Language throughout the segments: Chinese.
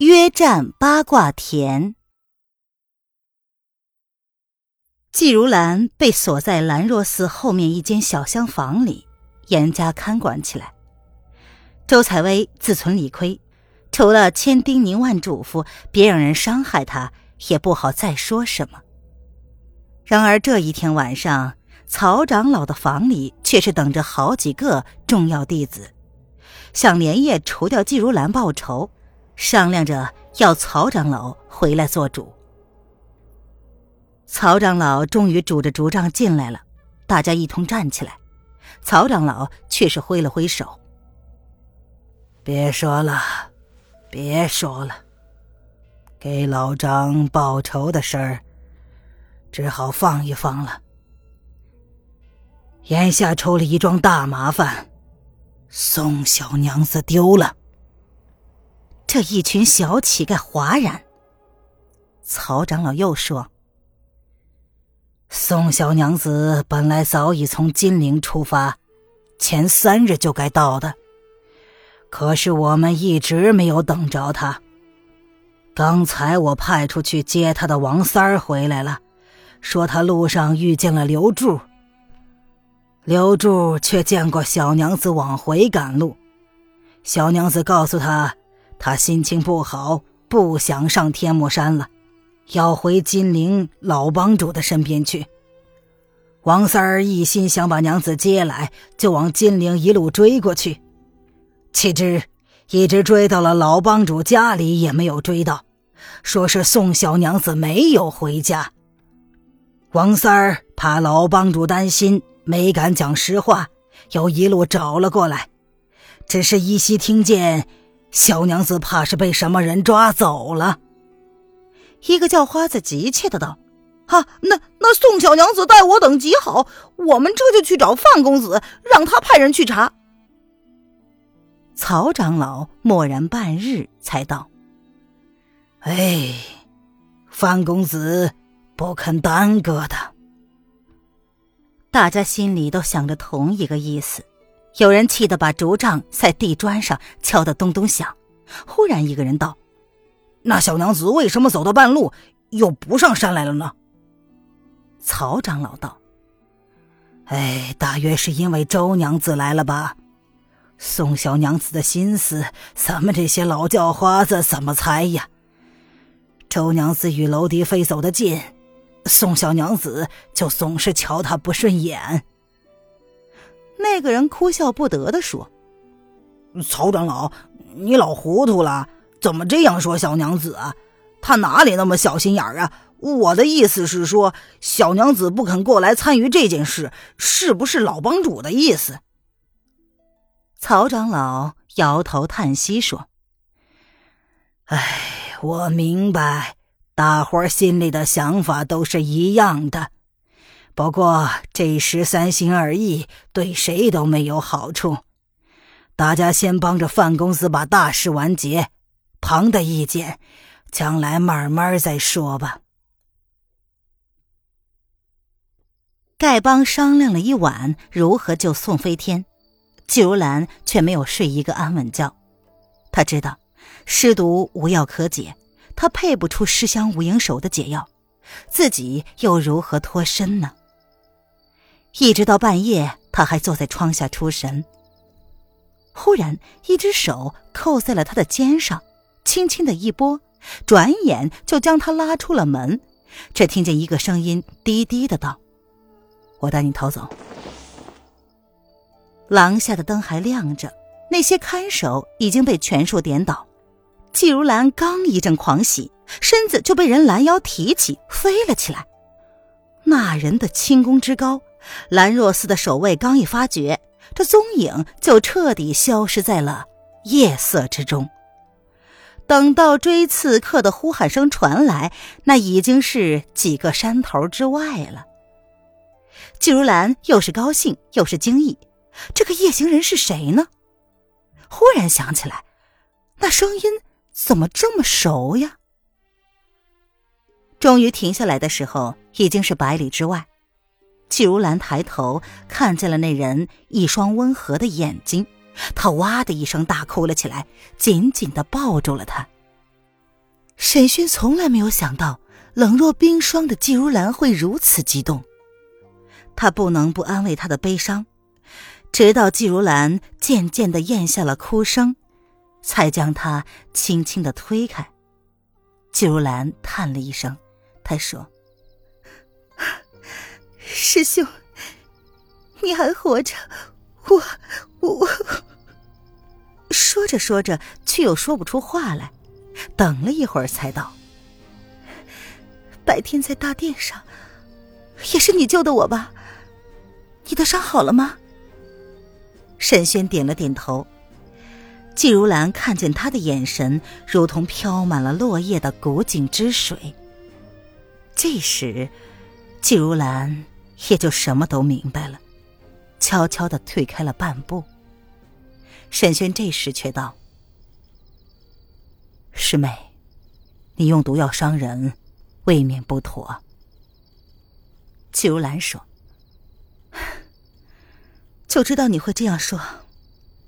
约战八卦田，季如兰被锁在兰若寺后面一间小厢房里，严加看管起来。周采薇自存理亏，除了千叮咛万嘱咐，别让人伤害她，也不好再说什么。然而这一天晚上，曹长老的房里却是等着好几个重要弟子，想连夜除掉季如兰报仇。商量着要曹长老回来做主。曹长老终于拄着竹杖进来了，大家一同站起来。曹长老却是挥了挥手：“别说了，别说了，给老张报仇的事儿，只好放一放了。眼下出了一桩大麻烦，宋小娘子丢了。”这一群小乞丐哗然。曹长老又说：“宋小娘子本来早已从金陵出发，前三日就该到的，可是我们一直没有等着她。刚才我派出去接她的王三儿回来了，说他路上遇见了刘柱。刘柱却见过小娘子往回赶路，小娘子告诉他。”他心情不好，不想上天目山了，要回金陵老帮主的身边去。王三儿一心想把娘子接来，就往金陵一路追过去。岂知一直追到了老帮主家里，也没有追到，说是宋小娘子没有回家。王三儿怕老帮主担心，没敢讲实话，又一路找了过来，只是依稀听见。小娘子怕是被什么人抓走了。一个叫花子急切的道：“啊，那那宋小娘子待我等极好，我们这就去找范公子，让他派人去查。”曹长老默然半日，才道：“哎，范公子不肯耽搁的。”大家心里都想着同一个意思。有人气得把竹杖在地砖上敲得咚咚响。忽然，一个人道：“那小娘子为什么走到半路又不上山来了呢？”曹长老道：“哎，大约是因为周娘子来了吧？宋小娘子的心思，咱们这些老叫花子怎么猜呀？周娘子与娄迪飞走得近，宋小娘子就总是瞧她不顺眼。”那个人哭笑不得的说：“曹长老，你老糊涂了，怎么这样说小娘子啊？她哪里那么小心眼儿啊？我的意思是说，小娘子不肯过来参与这件事，是不是老帮主的意思？”曹长老摇头叹息说：“哎，我明白，大伙儿心里的想法都是一样的。”不过这时三心二意，对谁都没有好处。大家先帮着范公子把大事完结，旁的意见，将来慢慢再说吧。丐帮商量了一晚如何救宋飞天，季如兰却没有睡一个安稳觉。他知道尸毒无药可解，他配不出尸香无影手的解药，自己又如何脱身呢？一直到半夜，他还坐在窗下出神。忽然，一只手扣在了他的肩上，轻轻的一拨，转眼就将他拉出了门。只听见一个声音低低的道：“我带你逃走。”廊下的灯还亮着，那些看守已经被全数点倒。季如兰刚一阵狂喜，身子就被人拦腰提起，飞了起来。那人的轻功之高。兰若寺的守卫刚一发觉，这踪影就彻底消失在了夜色之中。等到追刺客的呼喊声传来，那已经是几个山头之外了。季如兰又是高兴又是惊异，这个夜行人是谁呢？忽然想起来，那声音怎么这么熟呀？终于停下来的时候，已经是百里之外。季如兰抬头看见了那人一双温和的眼睛。她哇的一声大哭了起来，紧紧的抱住了他。沈勋从来没有想到冷若冰霜的季如兰会如此激动，他不能不安慰她的悲伤，直到季如兰渐渐的咽下了哭声，才将她轻轻的推开。季如兰叹了一声，她说：“师兄，你还活着，我我。”说着说着，却又说不出话来。等了一会儿，才道：“白天在大殿上，也是你救的我吧？你的伤好了吗？”沈轩点了点头。季如兰看见他的眼神，如同飘满了落叶的古井之水。这时，季如兰也就什么都明白了，悄悄的退开了半步。沈轩这时却道：“师妹，你用毒药伤人，未免不妥。”季如兰说：“就知道你会这样说，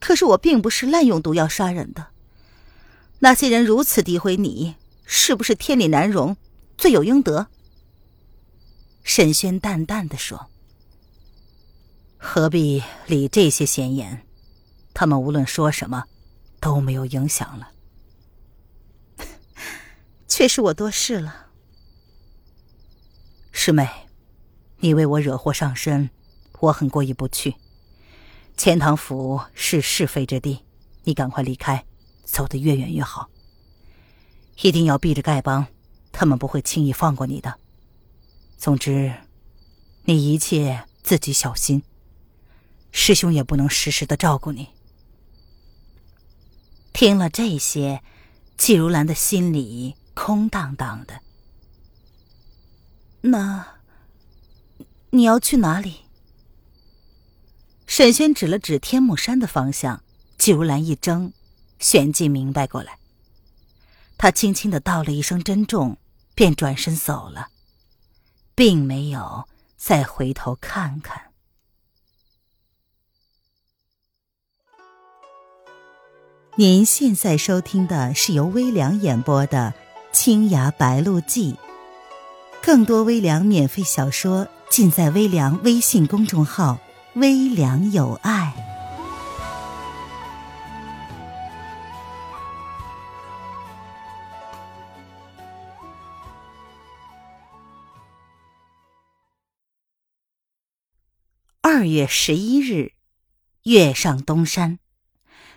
可是我并不是滥用毒药杀人的。那些人如此诋毁你，是不是天理难容，罪有应得？”沈轩淡淡的说：“何必理这些闲言？”他们无论说什么，都没有影响了。却是我多事了，师妹，你为我惹祸上身，我很过意不去。钱塘府是是非之地，你赶快离开，走得越远越好。一定要避着丐帮，他们不会轻易放过你的。总之，你一切自己小心。师兄也不能时时的照顾你。听了这些，季如兰的心里空荡荡的。那你要去哪里？沈轩指了指天目山的方向，季如兰一怔，旋即明白过来。他轻轻的道了一声“珍重”，便转身走了，并没有再回头看看。您现在收听的是由微凉演播的《青崖白鹿记》，更多微凉免费小说尽在微凉微信公众号“微凉有爱”。月十一日，月上东山。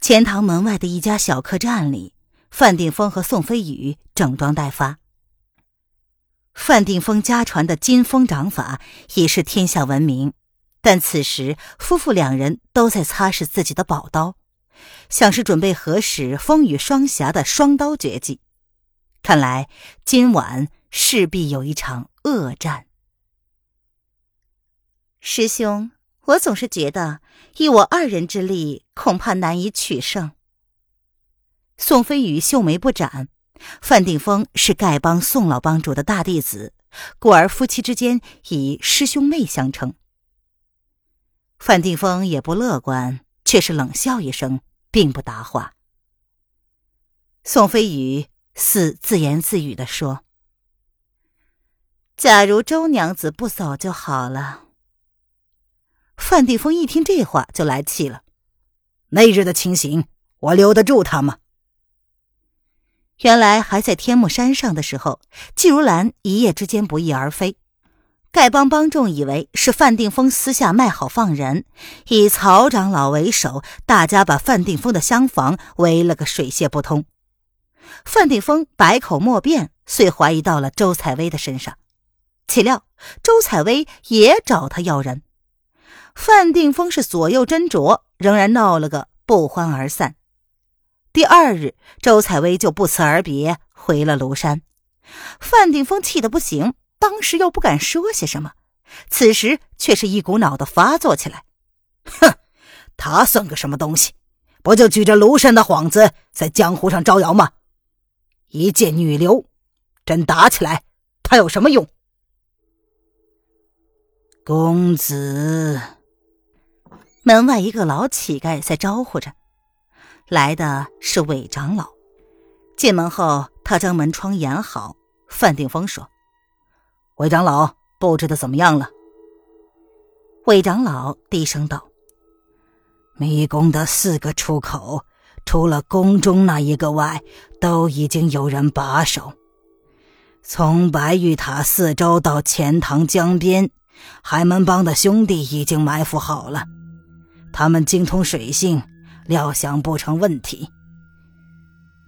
钱塘门外的一家小客栈里，范定峰和宋飞宇整装待发。范定峰家传的金风掌法已是天下闻名，但此时夫妇两人都在擦拭自己的宝刀，像是准备合使风雨双侠的双刀绝技。看来今晚势必有一场恶战。师兄。我总是觉得，以我二人之力，恐怕难以取胜。宋飞宇秀眉不展，范定峰是丐帮宋老帮主的大弟子，故而夫妻之间以师兄妹相称。范定峰也不乐观，却是冷笑一声，并不答话。宋飞宇似自言自语的说：“假如周娘子不走就好了。”范定峰一听这话就来气了，那日的情形，我留得住他吗？原来还在天目山上的时候，季如兰一夜之间不翼而飞，丐帮帮众以为是范定峰私下卖好放人，以曹长老为首，大家把范定峰的厢房围了个水泄不通。范定峰百口莫辩，遂怀疑到了周采薇的身上，岂料周采薇也找他要人。范定峰是左右斟酌，仍然闹了个不欢而散。第二日，周采薇就不辞而别回了庐山。范定峰气得不行，当时又不敢说些什么，此时却是一股脑的发作起来。哼，他算个什么东西？不就举着庐山的幌子在江湖上招摇吗？一介女流，真打起来，他有什么用？公子，门外一个老乞丐在招呼着。来的是韦长老，进门后，他将门窗掩好。范定峰说：“韦长老布置的怎么样了？”韦长老低声道：“迷宫的四个出口，除了宫中那一个外，都已经有人把守。从白玉塔四周到钱塘江边，海门帮的兄弟已经埋伏好了，他们精通水性。”料想不成问题。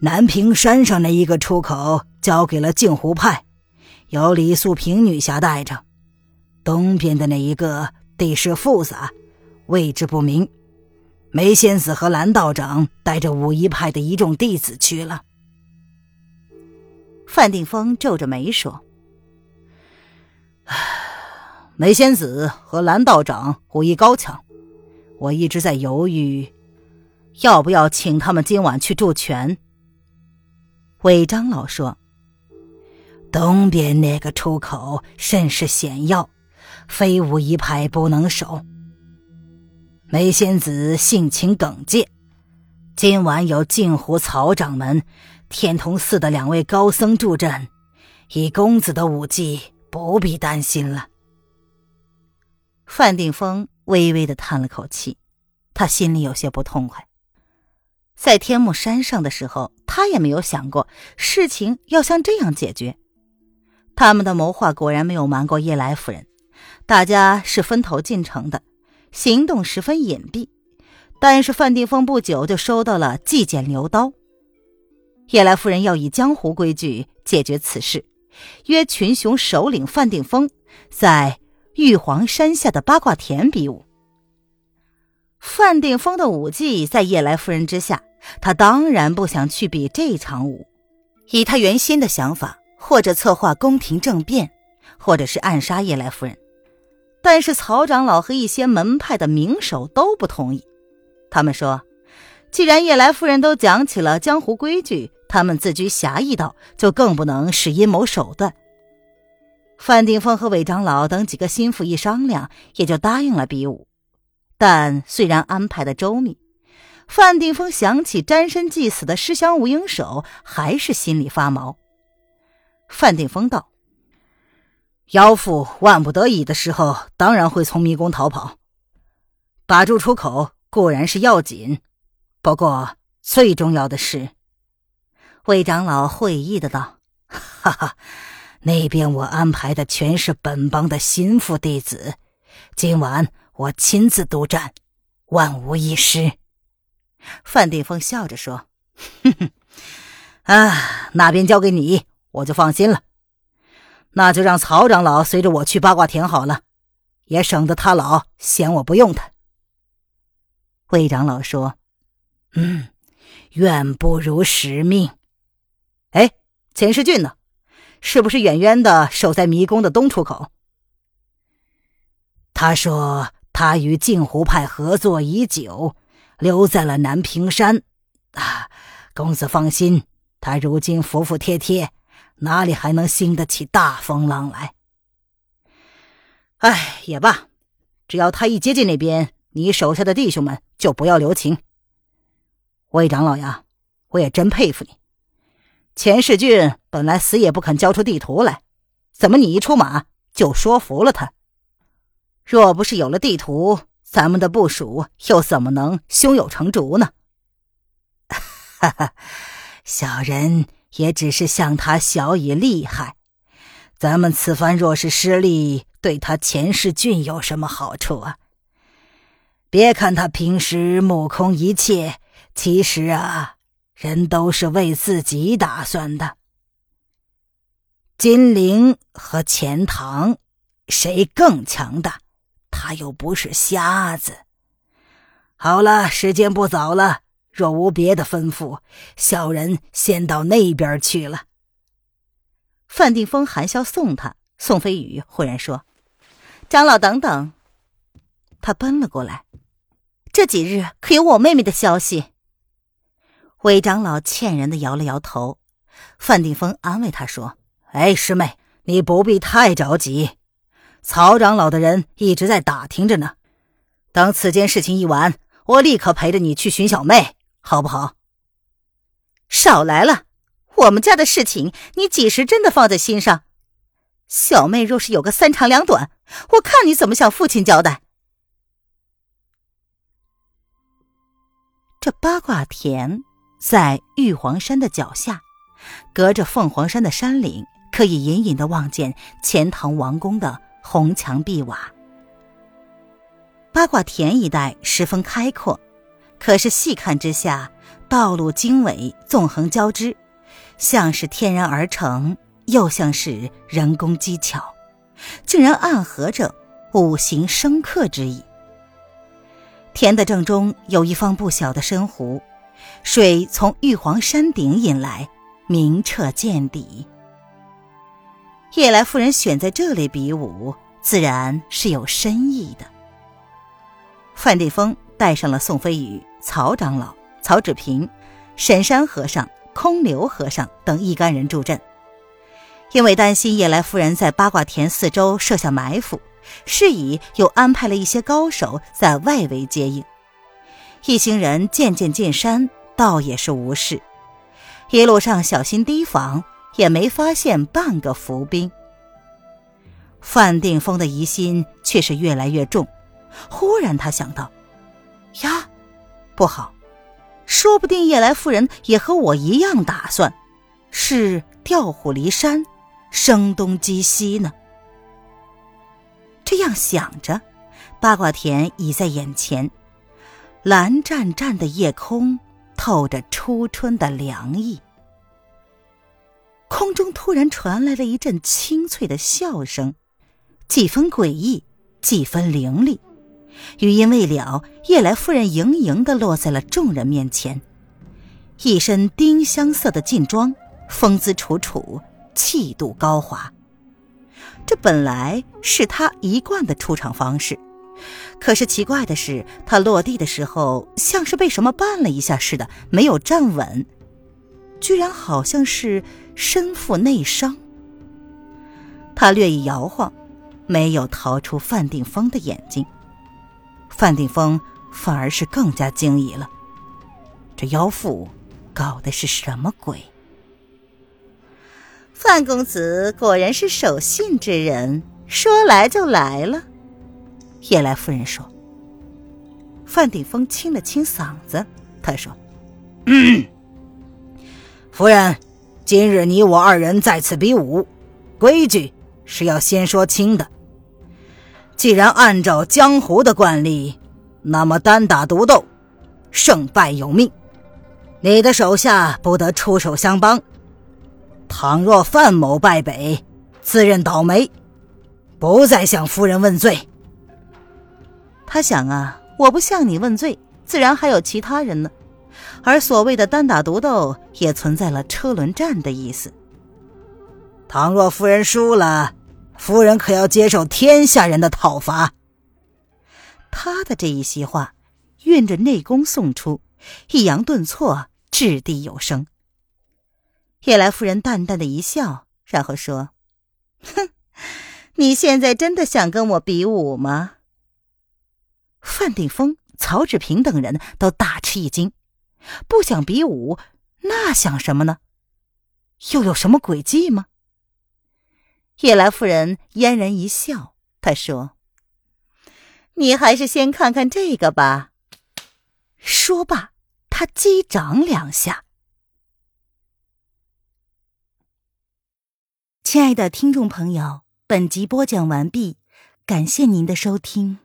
南屏山上那一个出口交给了镜湖派，由李素萍女侠带着；东边的那一个地势复杂，位置不明，梅仙子和蓝道长带着武夷派的一众弟子去了。范定峰皱着眉说：“梅仙子和蓝道长武艺高强，我一直在犹豫。”要不要请他们今晚去助拳？韦长老说：“东边那个出口甚是险要，非武一派不能守。梅仙子性情耿介，今晚有镜湖曹掌门、天童寺的两位高僧助阵，以公子的武技，不必担心了。”范定峰微微的叹了口气，他心里有些不痛快。在天目山上的时候，他也没有想过事情要像这样解决。他们的谋划果然没有瞒过叶来夫人，大家是分头进城的，行动十分隐蔽。但是范定峰不久就收到了寄简牛刀，叶来夫人要以江湖规矩解决此事，约群雄首领范定峰在玉皇山下的八卦田比武。范定峰的武技在叶来夫人之下，他当然不想去比这场武。以他原先的想法，或者策划宫廷政变，或者是暗杀叶来夫人。但是曹长老和一些门派的名手都不同意。他们说，既然叶来夫人都讲起了江湖规矩，他们自居侠义道，就更不能使阴谋手段。范定峰和韦长老等几个心腹一商量，也就答应了比武。但虽然安排的周密，范定峰想起沾身祭死的尸香无影手，还是心里发毛。范定峰道：“妖妇万不得已的时候，当然会从迷宫逃跑。把住出口固然是要紧，不过最重要的是。”魏长老会意的道：“哈哈，那边我安排的全是本帮的心腹弟子，今晚。”我亲自督战，万无一失。范定峰笑着说：“哼哼，啊，那边交给你，我就放心了。那就让曹长老随着我去八卦田好了，也省得他老嫌我不用他。”魏长老说：“嗯，愿不如使命。哎，钱世俊呢？是不是远远的守在迷宫的东出口？”他说。他与镜湖派合作已久，留在了南屏山。啊，公子放心，他如今服服帖帖，哪里还能兴得起大风浪来？哎，也罢，只要他一接近那边，你手下的弟兄们就不要留情。魏长老呀，我也真佩服你。钱世俊本来死也不肯交出地图来，怎么你一出马就说服了他？若不是有了地图，咱们的部署又怎么能胸有成竹呢？哈哈，小人也只是向他小以利害。咱们此番若是失利，对他钱世俊有什么好处啊？别看他平时目空一切，其实啊，人都是为自己打算的。金陵和钱塘，谁更强大？他又不是瞎子。好了，时间不早了，若无别的吩咐，小人先到那边去了。范定峰含笑送他，宋飞宇忽然说：“长老，等等！”他奔了过来。这几日可有我妹妹的消息？韦长老歉然的摇了摇头。范定峰安慰他说：“哎，师妹，你不必太着急。曹长老的人一直在打听着呢。等此件事情一完，我立刻陪着你去寻小妹，好不好？”少来了。我们家的事情，你几时真的放在心上？小妹若是有个三长两短，我看你怎么向父亲交代。这八卦田在玉皇山的脚下，隔着凤凰山的山岭，可以隐隐的望见钱塘王宫的红墙碧瓦。八卦田一带十分开阔，可是细看之下，道路经纬，纵横交织。像是天然而成，又像是人工机巧，竟然暗合着五行生克之意。田的正中有一方不小的深湖，水从玉皇山顶引来，明澈见底。夜来夫人选在这里比武，自然是有深意的。范定峰带上了宋飞宇、曹长老、曹志平、沈山和尚。空留和尚等一干人助阵，因为担心夜来夫人在八卦田四周设下埋伏，是以又安排了一些高手在外围接应。一行人渐渐进山，倒也是无事。一路上小心提防，也没发现半个伏兵。范定峰的疑心却是越来越重。忽然，他想到：呀，不好！说不定叶来夫人也和我一样打算，是调虎离山，声东击西呢。这样想着，八卦田已在眼前，蓝湛湛的夜空透着初春的凉意。空中突然传来了一阵清脆的笑声，几分诡异，几分凌厉。余音未了，夜来夫人盈盈的落在了众人面前，一身丁香色的劲装，风姿楚楚，气度高华。这本来是她一贯的出场方式，可是奇怪的是，他落地的时候像是被什么绊了一下似的，没有站稳，居然好像是身负内伤。他略一摇晃，没有逃出范定峰的眼睛。范定峰反而是更加惊疑了，这妖妇搞的是什么鬼？范公子果然是守信之人，说来就来了。叶来夫人说。范顶峰清了清嗓子，他说：“ 夫人，今日你我二人在此比武，规矩是要先说清的。”既然按照江湖的惯例，那么单打独斗，胜败有命，你的手下不得出手相帮。倘若范某败北，自认倒霉，不再向夫人问罪。他想啊，我不向你问罪，自然还有其他人呢。而所谓的单打独斗，也存在了车轮战的意思。倘若夫人输了。夫人可要接受天下人的讨伐。他的这一席话，运着内功送出，抑扬顿挫，掷地有声。夜来夫人淡淡的一笑，然后说：“哼，你现在真的想跟我比武吗？”范定峰、曹志平等人都大吃一惊，不想比武，那想什么呢？又有什么诡计吗？叶来夫人嫣然一笑，她说：“你还是先看看这个吧。”说罢，她击掌两下。亲爱的听众朋友，本集播讲完毕，感谢您的收听。